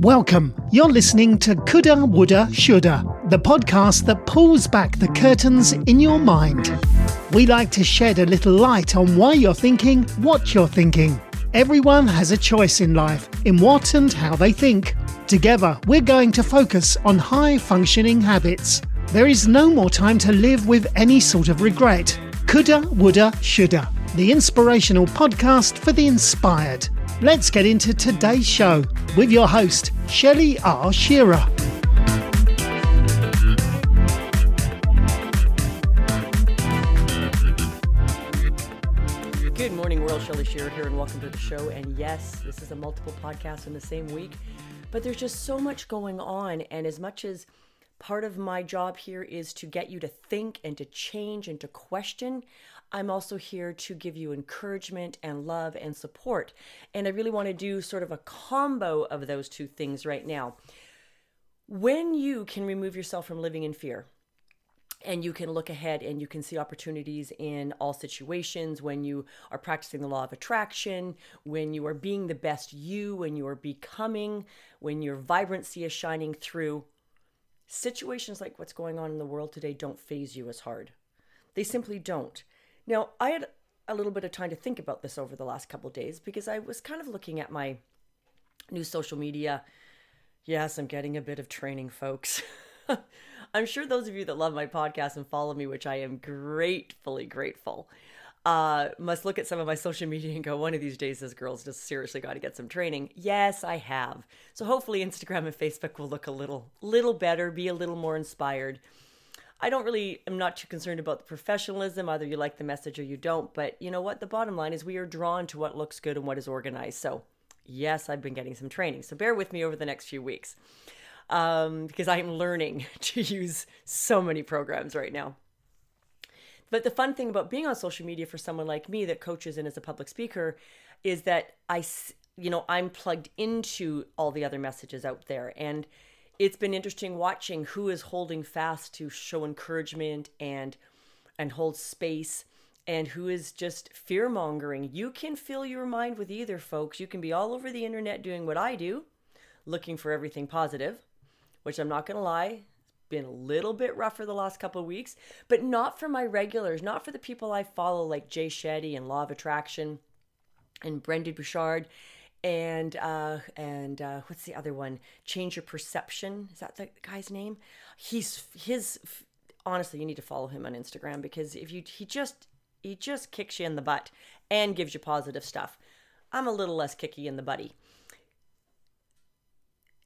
Welcome. You're listening to Coulda, Woulda, Shoulda, the podcast that pulls back the curtains in your mind. We like to shed a little light on why you're thinking what you're thinking. Everyone has a choice in life in what and how they think. Together, we're going to focus on high functioning habits. There is no more time to live with any sort of regret. Coulda, Woulda, Shoulda, the inspirational podcast for the inspired. Let's get into today's show with your host, Shelley R. Shearer. Good morning, world. Shelley Shearer here, and welcome to the show. And yes, this is a multiple podcast in the same week, but there's just so much going on. And as much as part of my job here is to get you to think and to change and to question, I'm also here to give you encouragement and love and support. And I really want to do sort of a combo of those two things right now. When you can remove yourself from living in fear, and you can look ahead and you can see opportunities in all situations when you are practicing the law of attraction, when you are being the best you, when you are becoming, when your vibrancy is shining through. Situations like what's going on in the world today don't phase you as hard. They simply don't. Now, I had a little bit of time to think about this over the last couple days because I was kind of looking at my new social media. Yes, I'm getting a bit of training, folks. I'm sure those of you that love my podcast and follow me, which I am gratefully grateful, uh, must look at some of my social media and go, one of these days, this girl's just seriously got to get some training. Yes, I have. So hopefully, Instagram and Facebook will look a little, little better, be a little more inspired. I don't really am not too concerned about the professionalism. Either you like the message or you don't. But you know what? The bottom line is we are drawn to what looks good and what is organized. So yes, I've been getting some training. So bear with me over the next few weeks um, because I am learning to use so many programs right now. But the fun thing about being on social media for someone like me that coaches and is a public speaker is that I, you know, I'm plugged into all the other messages out there and it's been interesting watching who is holding fast to show encouragement and and hold space and who is just fear mongering. You can fill your mind with either, folks. You can be all over the internet doing what I do, looking for everything positive, which I'm not going to lie, been a little bit rougher the last couple of weeks, but not for my regulars, not for the people I follow like Jay Shetty and Law of Attraction and Brendon Burchard and uh, and uh, what's the other one? Change your perception. Is that the guy's name? He's his. Honestly, you need to follow him on Instagram because if you he just he just kicks you in the butt and gives you positive stuff. I'm a little less kicky in the buddy.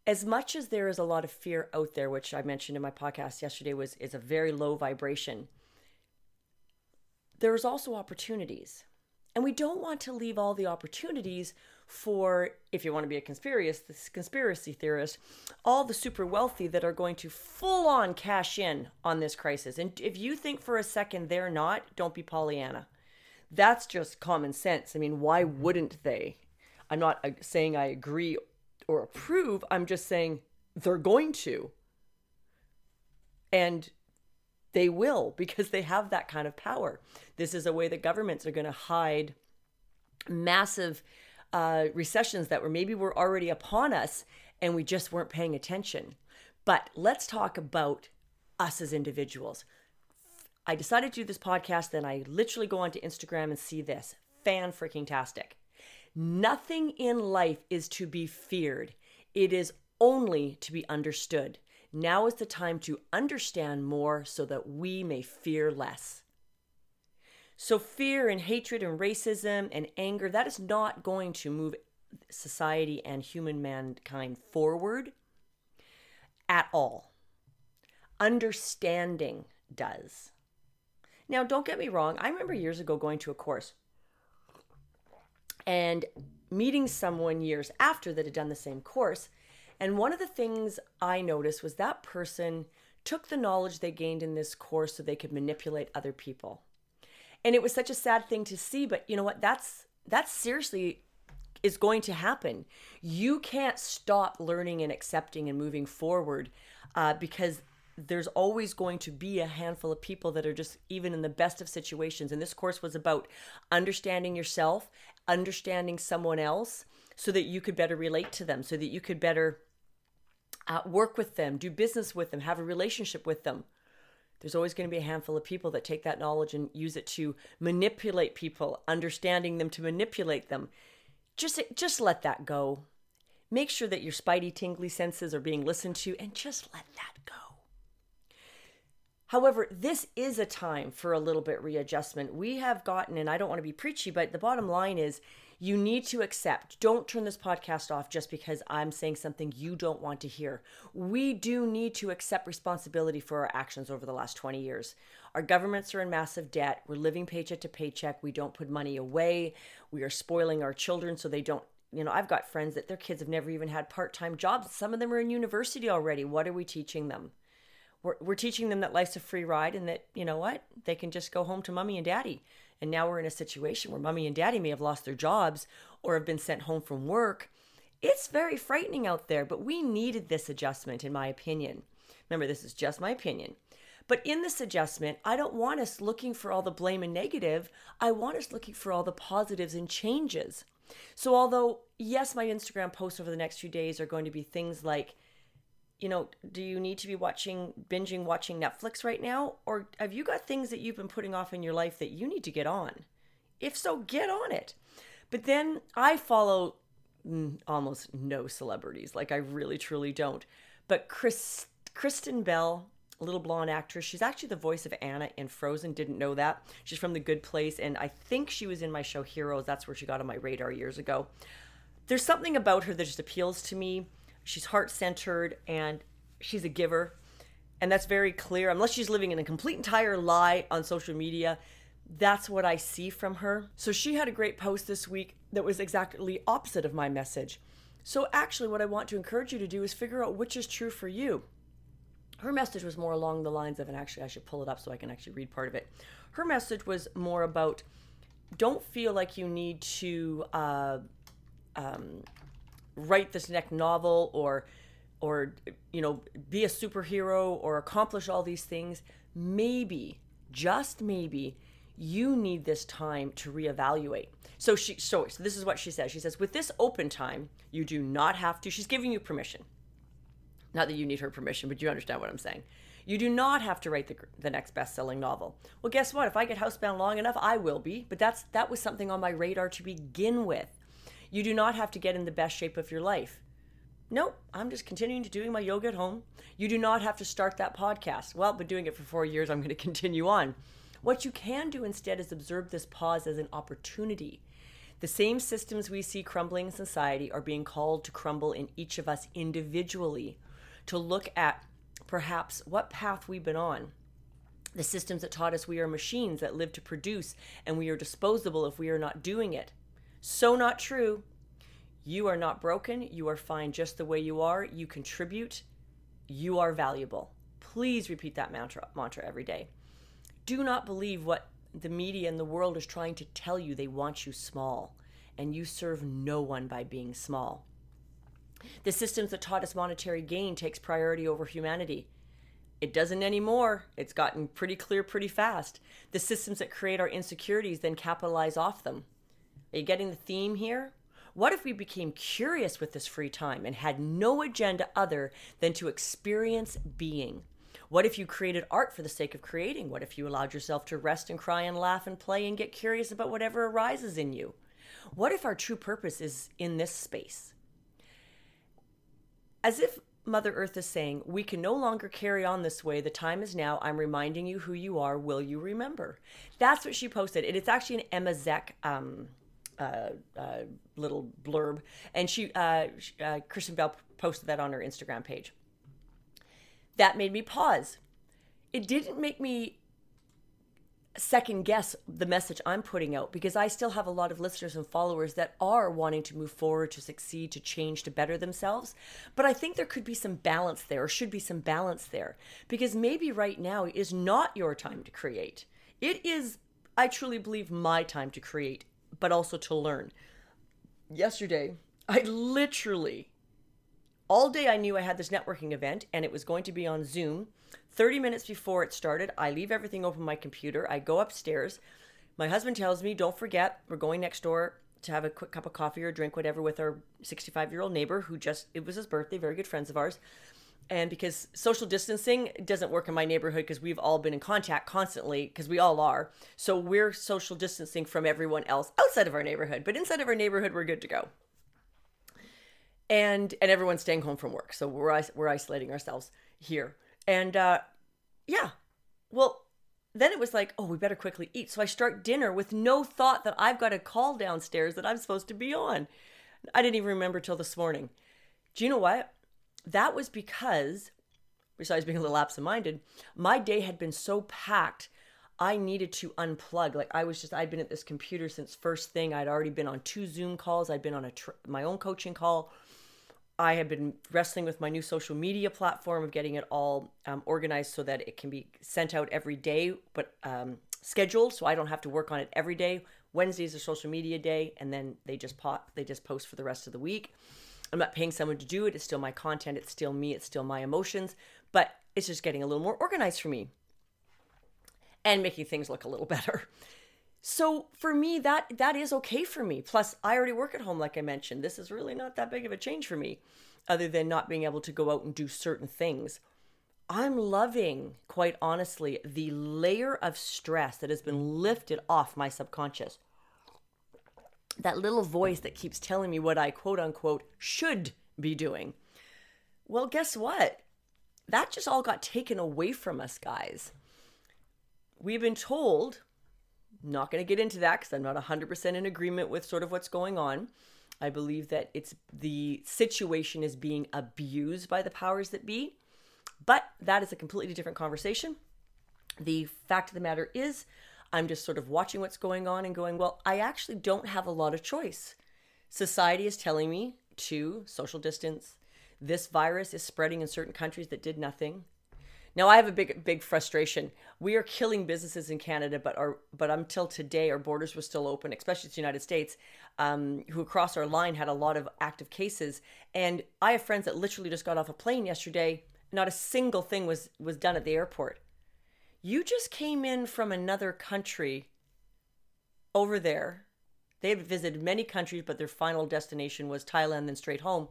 As much as there is a lot of fear out there, which I mentioned in my podcast yesterday, was is a very low vibration. There is also opportunities, and we don't want to leave all the opportunities for, if you want to be a conspiracy, conspiracy theorist, all the super wealthy that are going to full on cash in on this crisis. And if you think for a second they're not, don't be Pollyanna. That's just common sense. I mean, why wouldn't they? I'm not uh, saying I agree or approve, I'm just saying they're going to. And they will because they have that kind of power. This is a way that governments are going to hide massive uh, recessions that were maybe were already upon us and we just weren't paying attention. But let's talk about us as individuals. I decided to do this podcast, then I literally go onto Instagram and see this. Fan freaking tastic. Nothing in life is to be feared, it is only to be understood. Now is the time to understand more so that we may fear less. So, fear and hatred and racism and anger, that is not going to move society and human mankind forward at all. Understanding does. Now, don't get me wrong. I remember years ago going to a course and meeting someone years after that had done the same course. And one of the things I noticed was that person took the knowledge they gained in this course so they could manipulate other people and it was such a sad thing to see but you know what? That's that's seriously is going to happen. You can't stop learning and accepting and moving forward uh, because there's always going to be a handful of people that are just even in the best of situations. And this course was about understanding yourself understanding someone else so that you could better relate to them so that you could better uh, work with them, do business with them, have a relationship with them. There's always going to be a handful of people that take that knowledge and use it to manipulate people, understanding them to manipulate them. Just just let that go. Make sure that your spidey tingly senses are being listened to and just let that go. However, this is a time for a little bit readjustment. We have gotten and I don't want to be preachy, but the bottom line is you need to accept. Don't turn this podcast off just because I'm saying something you don't want to hear. We do need to accept responsibility for our actions over the last 20 years. Our governments are in massive debt. We're living paycheck to paycheck. We don't put money away. We are spoiling our children so they don't. You know, I've got friends that their kids have never even had part time jobs. Some of them are in university already. What are we teaching them? We're, we're teaching them that life's a free ride and that, you know what, they can just go home to mommy and daddy. And now we're in a situation where mommy and daddy may have lost their jobs or have been sent home from work. It's very frightening out there, but we needed this adjustment, in my opinion. Remember, this is just my opinion. But in this adjustment, I don't want us looking for all the blame and negative. I want us looking for all the positives and changes. So, although, yes, my Instagram posts over the next few days are going to be things like, you know, do you need to be watching, binging, watching Netflix right now? Or have you got things that you've been putting off in your life that you need to get on? If so, get on it. But then I follow mm, almost no celebrities. Like I really, truly don't. But Chris, Kristen Bell, little blonde actress, she's actually the voice of Anna in Frozen. Didn't know that. She's from The Good Place. And I think she was in my show Heroes. That's where she got on my radar years ago. There's something about her that just appeals to me she's heart centered and she's a giver. And that's very clear. Unless she's living in a complete entire lie on social media, that's what I see from her. So she had a great post this week that was exactly opposite of my message. So actually, what I want to encourage you to do is figure out which is true for you. Her message was more along the lines of, and actually, I should pull it up so I can actually read part of it. Her message was more about don't feel like you need to uh, um, write this next novel or or you know be a superhero or accomplish all these things maybe just maybe you need this time to reevaluate. So she so, so this is what she says. She says with this open time you do not have to she's giving you permission. Not that you need her permission but you understand what i'm saying. You do not have to write the, the next best-selling novel. Well guess what? If i get housebound long enough i will be but that's that was something on my radar to begin with you do not have to get in the best shape of your life. Nope, I'm just continuing to doing my yoga at home. You do not have to start that podcast. Well, been doing it for four years. I'm going to continue on. What you can do instead is observe this pause as an opportunity. The same systems we see crumbling in society are being called to crumble in each of us individually, to look at perhaps what path we've been on. The systems that taught us we are machines that live to produce and we are disposable if we are not doing it. So not true. You are not broken. You are fine just the way you are. You contribute. You are valuable. Please repeat that mantra, mantra every day. Do not believe what the media and the world is trying to tell you. They want you small, and you serve no one by being small. The systems that taught us monetary gain takes priority over humanity. It doesn't anymore. It's gotten pretty clear pretty fast. The systems that create our insecurities then capitalize off them. Are you getting the theme here? What if we became curious with this free time and had no agenda other than to experience being? What if you created art for the sake of creating? What if you allowed yourself to rest and cry and laugh and play and get curious about whatever arises in you? What if our true purpose is in this space? As if Mother Earth is saying, We can no longer carry on this way. The time is now. I'm reminding you who you are. Will you remember? That's what she posted. And it's actually an Emma Zek um, uh, uh, little blurb, and she, uh, uh, Kristen Bell posted that on her Instagram page. That made me pause. It didn't make me second guess the message I'm putting out because I still have a lot of listeners and followers that are wanting to move forward, to succeed, to change, to better themselves. But I think there could be some balance there, or should be some balance there, because maybe right now is not your time to create. It is, I truly believe, my time to create but also to learn. Yesterday, I literally, all day I knew I had this networking event and it was going to be on Zoom. 30 minutes before it started, I leave everything open my computer. I go upstairs. My husband tells me, Don't forget, we're going next door to have a quick cup of coffee or drink, whatever, with our 65 year old neighbor who just, it was his birthday, very good friends of ours. And because social distancing doesn't work in my neighborhood because we've all been in contact constantly, because we all are. So we're social distancing from everyone else outside of our neighborhood. But inside of our neighborhood, we're good to go. And and everyone's staying home from work. So we're, we're isolating ourselves here. And uh, yeah, well, then it was like, oh, we better quickly eat. So I start dinner with no thought that I've got a call downstairs that I'm supposed to be on. I didn't even remember till this morning. Do you know what? That was because, besides being a little absent minded, my day had been so packed. I needed to unplug. Like I was just, I'd been at this computer since first thing. I'd already been on two Zoom calls. I'd been on a tr- my own coaching call. I had been wrestling with my new social media platform of getting it all um, organized so that it can be sent out every day, but um, scheduled so I don't have to work on it every day. Wednesdays are social media day, and then they just pop, they just post for the rest of the week. I'm not paying someone to do it. It's still my content. It's still me. It's still my emotions, but it's just getting a little more organized for me and making things look a little better. So for me, that that is okay for me. Plus, I already work at home, like I mentioned. This is really not that big of a change for me, other than not being able to go out and do certain things. I'm loving, quite honestly, the layer of stress that has been lifted off my subconscious. That little voice that keeps telling me what I quote unquote should be doing. Well, guess what? That just all got taken away from us, guys. We've been told not going to get into that because I'm not 100% in agreement with sort of what's going on. I believe that it's the situation is being abused by the powers that be, but that is a completely different conversation. The fact of the matter is, I'm just sort of watching what's going on and going, well, I actually don't have a lot of choice. Society is telling me to social distance. This virus is spreading in certain countries that did nothing. Now I have a big big frustration. We are killing businesses in Canada, but our but until today our borders were still open, especially to the United States, um, who across our line had a lot of active cases. And I have friends that literally just got off a plane yesterday. Not a single thing was was done at the airport. You just came in from another country over there. They had visited many countries, but their final destination was Thailand, then straight home.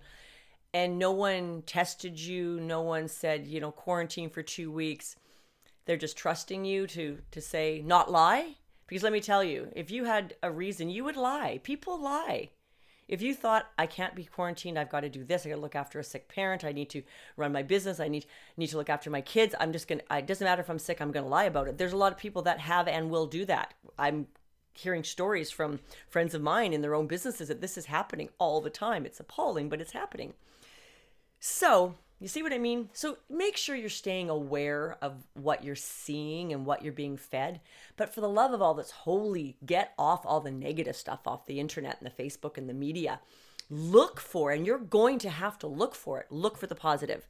And no one tested you. No one said you know quarantine for two weeks. They're just trusting you to to say not lie? Because let me tell you if you had a reason you would lie. People lie if you thought i can't be quarantined i've got to do this i got to look after a sick parent i need to run my business i need need to look after my kids i'm just gonna it doesn't matter if i'm sick i'm gonna lie about it. There's a lot of people that have and will do that. I'm hearing stories from friends of mine in their own businesses that this is happening all the time. It's appalling but it's happening. So, you see what I mean? So, make sure you're staying aware of what you're seeing and what you're being fed. But for the love of all that's holy, get off all the negative stuff off the internet and the Facebook and the media. Look for, and you're going to have to look for it. Look for the positive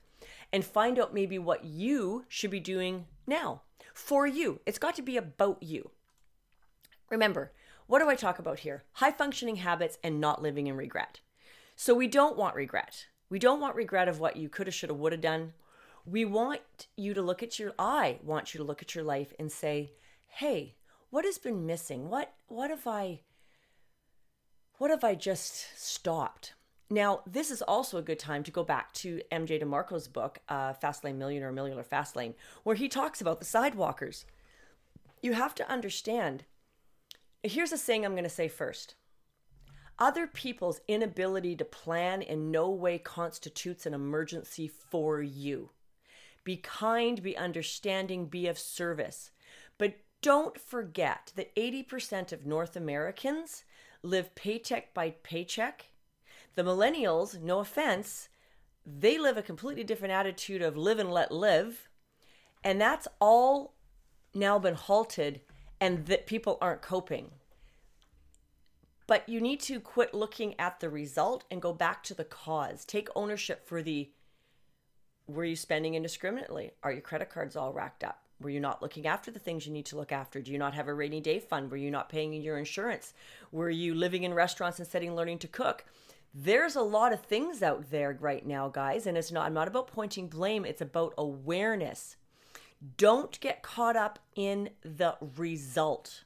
and find out maybe what you should be doing now for you. It's got to be about you. Remember, what do I talk about here? High functioning habits and not living in regret. So we don't want regret. We don't want regret of what you could have, should have, would have done. We want you to look at your I want you to look at your life and say, "Hey, what has been missing? What what have I what have I just stopped?" Now, this is also a good time to go back to MJ DeMarco's book, uh, Fast Lane Millionaire, Millionaire Fast Lane, where he talks about the sidewalkers. You have to understand. Here's a saying I'm going to say first other people's inability to plan in no way constitutes an emergency for you. Be kind, be understanding, be of service. But don't forget that 80% of North Americans live paycheck by paycheck. The millennials, no offense, they live a completely different attitude of live and let live. And that's all now been halted, and that people aren't coping. But you need to quit looking at the result and go back to the cause. Take ownership for the were you spending indiscriminately? Are your credit cards all racked up? Were you not looking after the things you need to look after? Do you not have a rainy day fund? Were you not paying your insurance? Were you living in restaurants instead of learning to cook? There's a lot of things out there right now, guys, and it's not I'm not about pointing blame, it's about awareness. Don't get caught up in the result.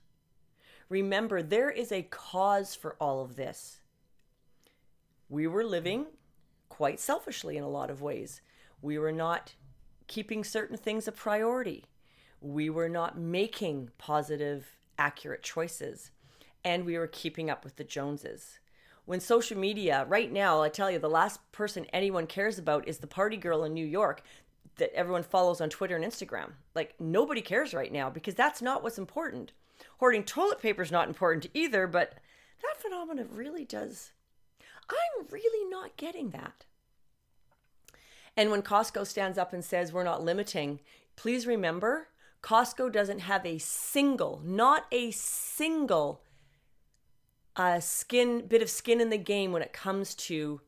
Remember there is a cause for all of this. We were living quite selfishly in a lot of ways. We were not keeping certain things a priority. We were not making positive, accurate choices. And we were keeping up with the Joneses. When social media, right now, I tell you, the last person anyone cares about is the party girl in New York that everyone follows on Twitter and Instagram. Like, nobody cares right now because that's not what's important. Hoarding toilet paper is not important either, but that phenomenon really does. I'm really not getting that. And when Costco stands up and says we're not limiting, please remember Costco doesn't have a single, not a single uh, skin bit of skin in the game when it comes to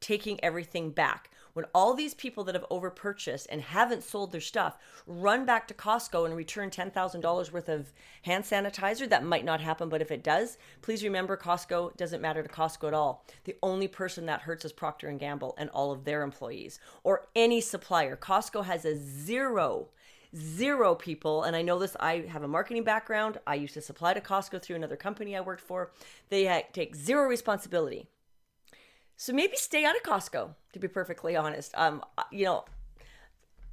taking everything back when all these people that have overpurchased and haven't sold their stuff run back to Costco and return $10,000 worth of hand sanitizer, that might not happen, but if it does, please remember Costco doesn't matter to Costco at all. The only person that hurts is Procter Gamble and all of their employees or any supplier. Costco has a zero zero people and i know this i have a marketing background i used to supply to costco through another company i worked for they take zero responsibility so maybe stay out of Costco, to be perfectly honest. Um, you know,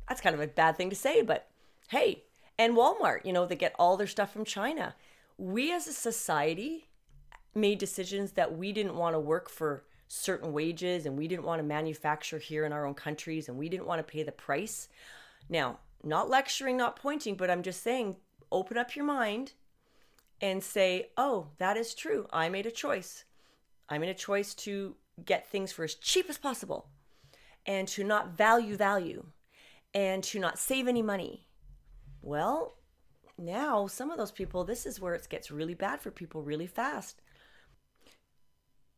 that's kind of a bad thing to say, but hey, and Walmart, you know, they get all their stuff from China. We as a society made decisions that we didn't want to work for certain wages and we didn't want to manufacture here in our own countries and we didn't want to pay the price. Now, not lecturing, not pointing, but I'm just saying open up your mind and say, oh, that is true. I made a choice. I made a choice to get things for as cheap as possible and to not value value and to not save any money. Well, now some of those people, this is where it gets really bad for people really fast.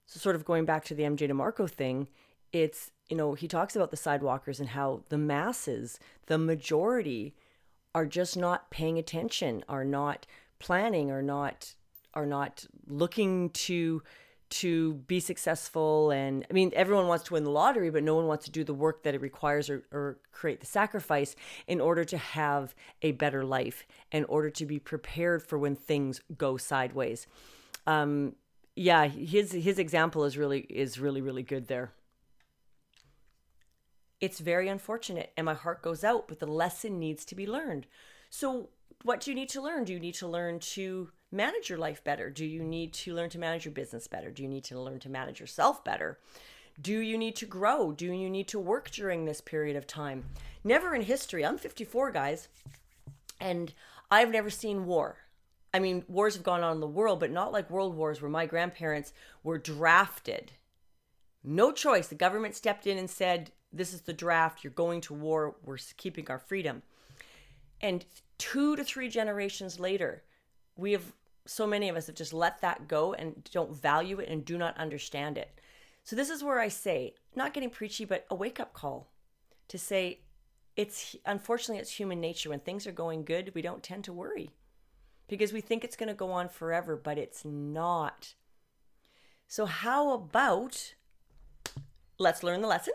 So, sort of going back to the MJ DeMarco thing, it's, you know, he talks about the sidewalkers and how the masses, the majority, are just not paying attention, are not planning, are not are not looking to to be successful and i mean everyone wants to win the lottery but no one wants to do the work that it requires or, or, create the sacrifice in order to have a better life in order to be prepared for when things go sideways. Um, yeah his his example is really is really really good there. It's very unfortunate and my heart goes out but the lesson needs to be learned. So what do you need to learn? Do you need to learn to manage your life better? Do you need to learn to manage your business better? Do you need to learn to manage yourself better? Do you need to grow? Do you need to work during this period of time? Never in history. I'm 54, guys, and I've never seen war. I mean, wars have gone on in the world, but not like world wars where my grandparents were drafted. No choice. The government stepped in and said, This is the draft. You're going to war. We're keeping our freedom. And two to three generations later, we have so many of us have just let that go and don't value it and do not understand it. So this is where I say, not getting preachy, but a wake up call to say it's unfortunately it's human nature when things are going good, we don't tend to worry because we think it's going to go on forever, but it's not. So how about let's learn the lesson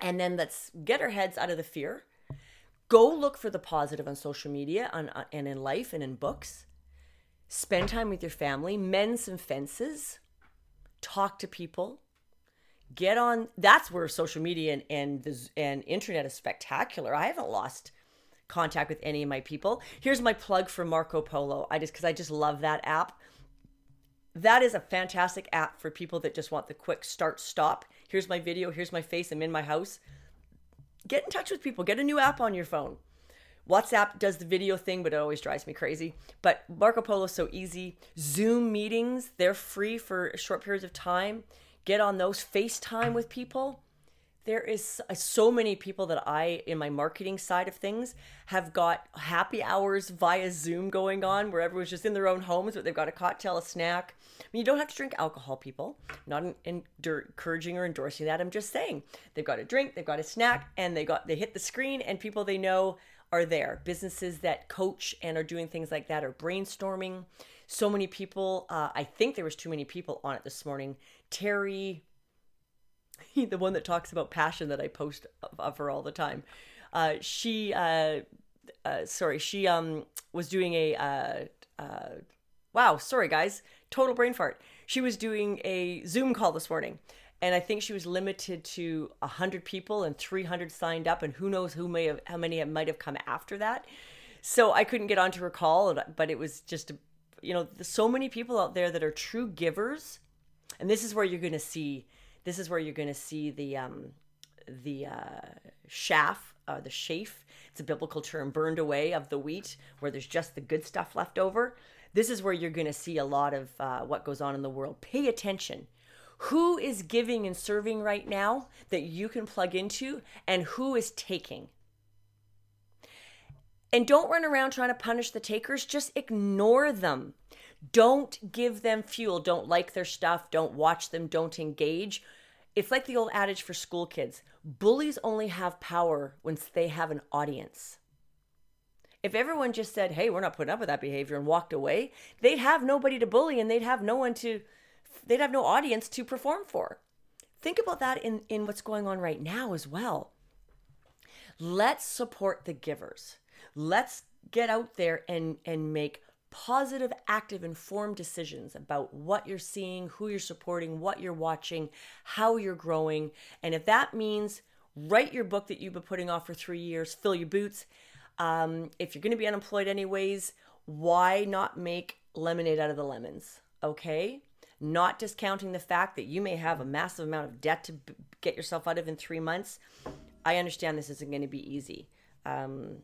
and then let's get our heads out of the fear. Go look for the positive on social media on, uh, and in life and in books spend time with your family, mend some fences, talk to people, get on. That's where social media and and, the, and internet is spectacular. I haven't lost contact with any of my people. Here's my plug for Marco Polo. I just because I just love that app. That is a fantastic app for people that just want the quick start stop. Here's my video. Here's my face. I'm in my house. Get in touch with people. Get a new app on your phone. WhatsApp does the video thing, but it always drives me crazy. But Marco Polo is so easy. Zoom meetings, they're free for short periods of time. Get on those. FaceTime with people. There is so many people that I, in my marketing side of things, have got happy hours via Zoom going on where everyone's just in their own homes, but they've got a cocktail, a snack. I mean, you don't have to drink alcohol, people. not encouraging or endorsing that. I'm just saying they've got a drink, they've got a snack, and they got they hit the screen, and people they know are there. Businesses that coach and are doing things like that are brainstorming. So many people, uh, I think there was too many people on it this morning. Terry, the one that talks about passion that I post of, her all the time. Uh, she uh, uh, sorry, she um was doing a uh, uh, wow, sorry guys, total brain fart. She was doing a Zoom call this morning, and I think she was limited to hundred people, and three hundred signed up, and who knows who may have how many might have come after that. So I couldn't get onto her call, but it was just you know so many people out there that are true givers, and this is where you're going to see this is where you're going to see the um the uh, chaff, uh, the chaff. It's a biblical term, burned away of the wheat, where there's just the good stuff left over. This is where you're going to see a lot of uh, what goes on in the world. Pay attention. Who is giving and serving right now that you can plug into, and who is taking? And don't run around trying to punish the takers, just ignore them. Don't give them fuel. Don't like their stuff. Don't watch them. Don't engage. It's like the old adage for school kids bullies only have power once they have an audience. If everyone just said, hey, we're not putting up with that behavior and walked away, they'd have nobody to bully and they'd have no one to, they'd have no audience to perform for. Think about that in, in what's going on right now as well. Let's support the givers. Let's get out there and, and make positive, active, informed decisions about what you're seeing, who you're supporting, what you're watching, how you're growing. And if that means write your book that you've been putting off for three years, fill your boots. Um, if you're going to be unemployed anyways, why not make lemonade out of the lemons? Okay? Not discounting the fact that you may have a massive amount of debt to b- get yourself out of in three months. I understand this isn't going to be easy. Um,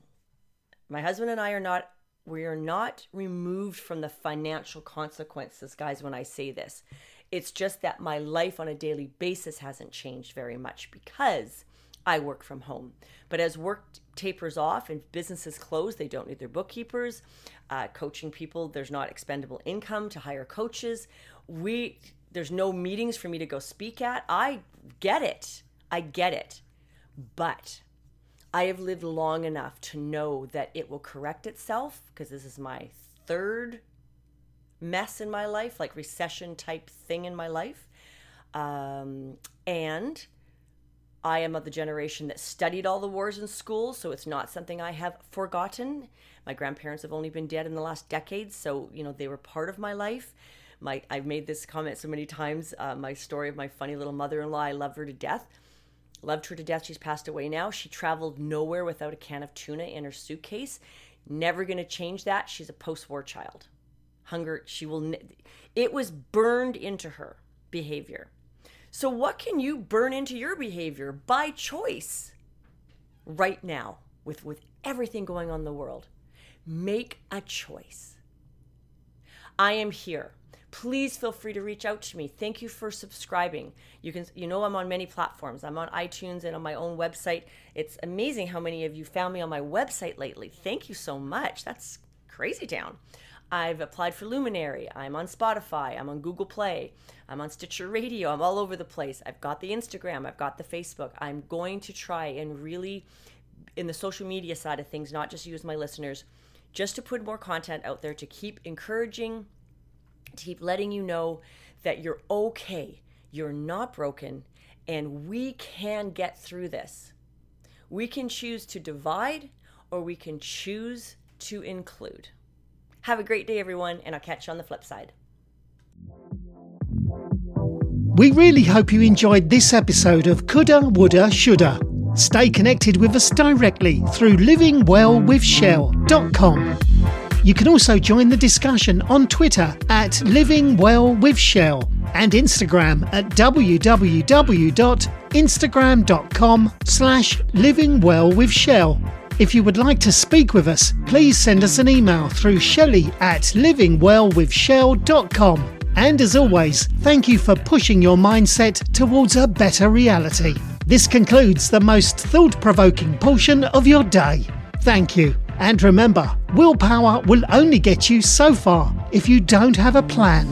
my husband and I are not we are not removed from the financial consequences, guys, when I say this. It's just that my life on a daily basis hasn't changed very much because I work from home. But as work tapers off and businesses close, they don't need their bookkeepers. Uh, coaching people, there's not expendable income to hire coaches. We there's no meetings for me to go speak at. I get it. I get it. But I have lived long enough to know that it will correct itself because this is my third mess in my life, like recession type thing in my life. Um, and I am of the generation that studied all the wars in school, so it's not something I have forgotten. My grandparents have only been dead in the last decade, so you know they were part of my life. My I've made this comment so many times. Uh, my story of my funny little mother-in-law, I love her to death Loved her to death. She's passed away now. She traveled nowhere without a can of tuna in her suitcase. Never going to change that. She's a post war child. Hunger, she will, it was burned into her behavior. So, what can you burn into your behavior by choice right now with, with everything going on in the world? Make a choice. I am here please feel free to reach out to me. Thank you for subscribing. You can you know I'm on many platforms. I'm on iTunes and on my own website. It's amazing how many of you found me on my website lately. Thank you so much. That's crazy town. I've applied for Luminary. I'm on Spotify. I'm on Google Play. I'm on Stitcher Radio. I'm all over the place. I've got the Instagram. I've got the Facebook. I'm going to try and really, in the social media side of things, not just use my listeners, just to put more content out there to keep encouraging to keep letting you know that you're okay, you're not broken, and we can get through this. We can choose to divide or we can choose to include. Have a great day, everyone, and I'll catch you on the flip side. We really hope you enjoyed this episode of Coulda, Woulda, Shoulda. Stay connected with us directly through livingwellwithshell.com. You can also join the discussion on Twitter at Living Well with Shell and Instagram at www.instagram.com slash Living Well with Shell. If you would like to speak with us, please send us an email through Shelley at livingwellwithshell.com. And as always, thank you for pushing your mindset towards a better reality. This concludes the most thought provoking portion of your day. Thank you. And remember, willpower will only get you so far if you don't have a plan.